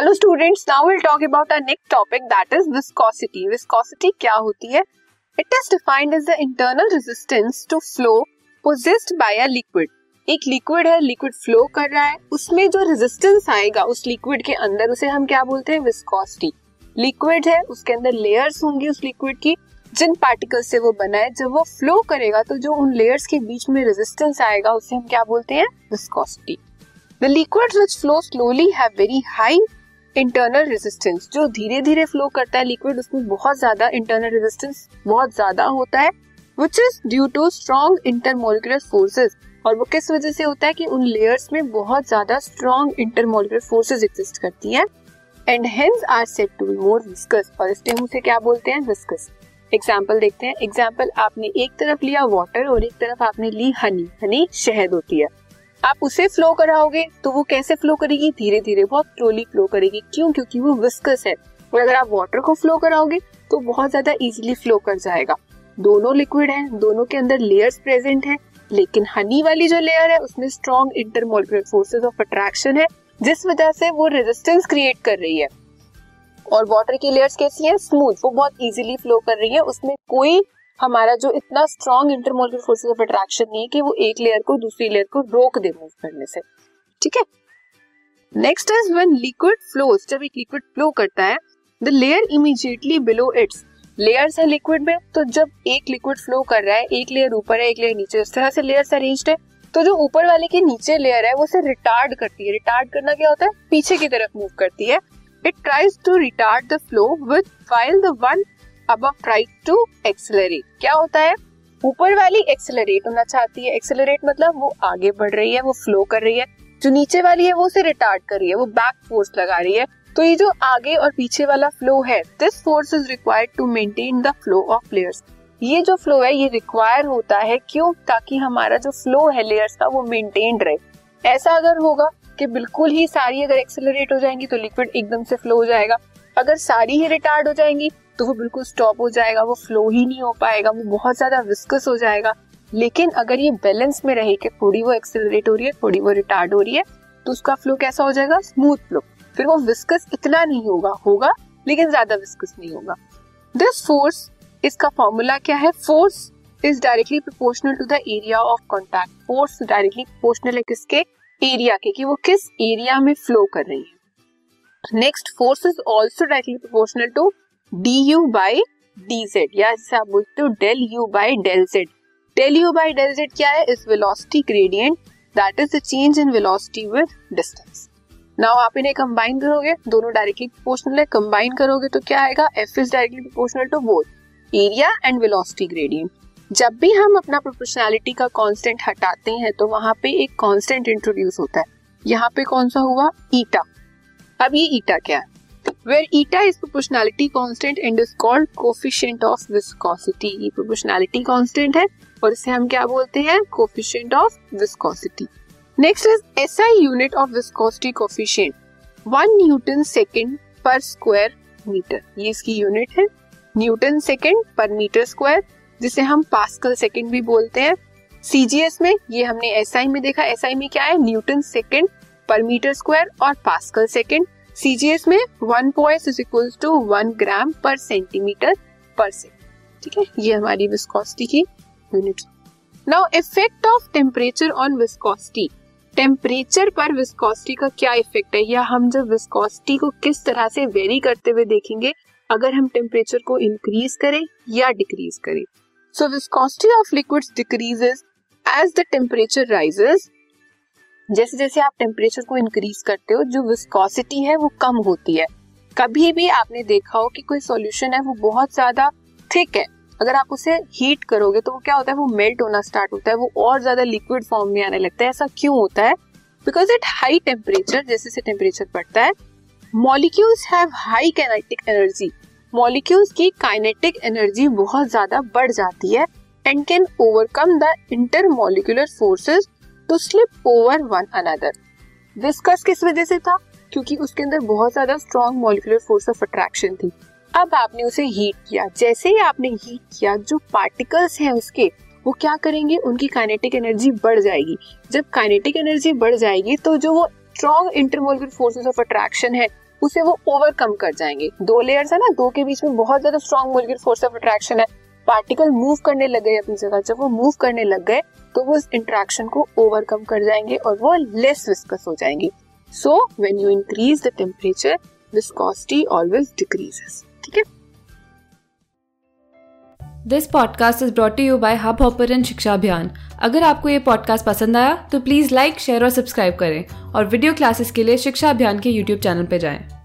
Hello students now will talk about our next topic that is viscosity viscosity क्या होती है? It is defined as the internal resistance to flow possessed by a liquid एक liquid है liquid flow कर रहा है। उसमें जो रेजिस्टेंस आएगा, उस लिक्विड के अंदर उसे हम क्या बोलते हैं? विस्कोसिटी लिक्विड है, उसके अंदर लेयर्स होंगी उस लिक्विड की। जिन पार्टिकल से वो बना है, जब वो फ्लो करेगा तो जो उन लेयर्स के बीच में रेजिस्टेंस आएगा, उसे हम क्या बोलते हैं? Viscosity the liquid which flow slowly have very high internal resistance जो धीरे धीरे फ्लो करता है लिक्विड उसमें बहुत ज़्यादा इंटरनल रेजिस्टेंस बहुत ज़्यादा होता है which is due to strong intermolecular forces और वो किस वजह से होता है कि उन लेयर्स में बहुत ज़्यादा स्ट्रॉन्ग इंटरमोलिकुलर फोर्सेज एग्जिस्ट करती हैं and hence are set to be more viscous और इसलिए हम उसे क्या बोलते हैं? विस्कस एग्ज़ाम्पल देखते हैं. एग्ज़ाम्पल आपने एक तरफ़ लिया वाटर और एक तरफ़ आपने ली हनी हनी शहद होती है. आप उसे फ्लो कराओगे तो वो कैसे फ्लो करेगी? धीरे धीरे बहुत स्लोली फ्लो करेगी। क्यों? क्योंकि वो विस्कस है। और अगर आप वाटर को फ्लो कराओगे तो बहुत ज़्यादा इजीली फ्लो कर जाएगा। दोनों लिक्विड हैं, दोनों के अंदर लेयर्स प्रेजेंट है, लेकिन हनी वाली जो लेयर है, उसमें strong intermolecular forces of attraction है, जिस वजह से वो रेजिस्टेंस क्रिएट कर रही है। और वाटर की लेयर्स कैसी है? स्मूथ वो बहुत इजीली फ्लो कर रही है। उसमें कोई हमारा जो इतना strong intermolecular forces of attraction नहीं है कि वो एक लेयर को, दूसरी लेयर को रोक दे मूव करने से। ठीक है? Next is when liquid flows जब एक लिक्विड फ्लो करता है the layer immediately below its layers है लिक्विड में तो जब एक लिक्विड फ्लो कर रहा है, एक लेयर ऊपर है, एक लेयर नीचे, इस तरह से लेयर्स अरेंज्ड है तो जो ऊपर वाले के नीचे लेयर है, वो उसे रिटार्ड करती है। रिटार्ड करना क्या होता है? पीछे की तरफ़ मूव करती है। It tries to retard the flow with while the one above try to accelerate क्या होता है? ऊपर वाली एक्सेलरेट होना चाहती है. एक्सेलरेट मतलब वो आगे बढ़ रही है, वो फ्लो कर रही है. जो नीचे वाली है, वो उसे रिटार्ड कर रही है, वो बैक फोर्स लगा रही है. तो ये जो आगे और पीछे वाला फ्लो है this force is required to maintain the flow of layers ये जो फ्लो है, ये रिक्वायर होता है क्यों? ताकि हमारा जो फ्लो है लेयर्स का, वो मेंटेन रहे. ऐसा अगर होगा कि बिल्कुल ही सारी अगर एक्सेलरेट हो जाएँगी तो लिक्विड एकदम से फ्लो हो जाएगा. अगर सारी ही रिटार्ड हो जाएँगी तो वो बिल्कुल स्टॉप हो जाएगा, वो फ्लो ही नहीं हो पाएगा, वो बहुत ज़्यादा विस्कस हो जाएगा। लेकिन अगर ये बैलेंस में रहे कि थोड़ी वो एक्सेलरेट हो रही है, थोड़ी वो रिटार्ड हो रही है तो उसका फ्लो कैसा हो जाएगा? स्मूथ फ्लो फिर वो विस्कस इतना नहीं होगा होगा, लेकिन ज़्यादा विस्कस नहीं होगा। दिस फोर्स इसका फॉर्मूला क्या है? Force is directly proportional to the area of contact force directly proportional है किसके? एरिया के, कि वो किस एरिया में फ्लो कर रही है। Next force is also directly proportional to D U by D Z या जैसे आप बोलते हो del U by del Z del U by del Z क्या है? इस velocity gradient that is the change in velocity with distance now आप इन्हें कंबाइन करोगे, दोनों डायरेक्टली प्रोपोर्शनल है कंबाइन करोगे तो क्या आएगा? F is directly proportional to both area and velocity gradient जब भी हम अपना प्रोपोर्शनैलिटी का कांस्टेंट हटाते हैं तो वहाँ पे एक कांस्टेंट इंट्रोड्यूस होता है। यहाँ पे कौन सा हुआ? ईटा अब ये ईटा क्या है? Where eta is proportionality constant and is called coefficient of viscosity ये प्रोपोर्शनैलिटी कांस्टेंट है, और इसे हम क्या बोलते हैं? Coefficient of viscosity next is SI unit of viscosity coefficient one newton second per square metre ये इसकी यूनिट है. Newton second per metre square जिसे हम पास्कल सेकेंड भी बोलते हैं. सीजीएस में, ये हमने एसआई में देखा. एसआई में क्या है? Newton second per metre square और पास्कल सेकेंड सीजीएस में one point is equal to one gram per centimetre per second ठीक है? ये हमारी विस्कोसिटी की unit now effect of temperature on viscosity temperature पर विस्कोसिटी का क्या इफ़ेक्ट है? या हम जब विस्कोसिटी को किस तरह से वेरी करते हुए देखेंगे, अगर हम टेम्परेचर को इंक्रीज करें या डिक्रीज करें? So viscosity of liquids decreases as the temperature rises. जैसे जैसे आप टेम्परेचर को इंक्रीज करते हो, जो विस्कोसिटी है, वो कम होती है। कभी भी आपने देखा हो कि कोई सॉल्यूशन है, वो बहुत ज़्यादा थिक है। अगर आप उसे हीट करोगे तो वो क्या होता है, वो मेल्ट होना स्टार्ट होता है, वो और ज़्यादा लिक्विड फॉर्म में आने लगता है। ऐसा क्यों होता है? बिकॉज़ एट हाई टेम्परेचर जैसे जैसे टेम्परेचर बढ़ता है molecules have high kinetic energy molecules की काइनेटिक एनर्जी बहुत ज़्यादा बढ़ जाती है and can overcome the intermolecular forces to slip over one another viscous किस वजह से था? क्योंकि उसके अंदर बहुत ज़्यादा strong molecular force of attraction थी। अब आपने उसे हीट किया। जैसे ही आपने हीट किया, जो पार्टिकल्स हैं उसके, वो क्या करेंगे? उनकी काइनेटिक एनर्जी बढ़ जाएगी। जब काइनेटिक एनर्जी बढ़ जाएगी तो जो वो strong intermolecular forces of attraction है, उसे वो ओवरकम कर जाएँगे। दो लेयर्स है ना, दो के बीच में बहुत ज़्यादा strong molecular force of attraction है। पार्टिकल मूव करने लग गए अपनी जगह। जब वो मूव करने लग गए तो वो इस इंट्रैक्शन को ओवरकम कर जाएँगे और वो लेस विस्कस हो जाएँगे। So when you increase the temperature viscosity always decreases ठीक है? This podcast is brought you by Hubhopper Shiksha Abhiyan अगर आपको ये पॉडकास्ट पसंद आया तो प्लीज़ लाइक शेयर और सब्सक्राइब करें। और वीडियो क्लासेस के लिए शिक्षा अभियान के यूट्यूब चैनल पर जाएँ।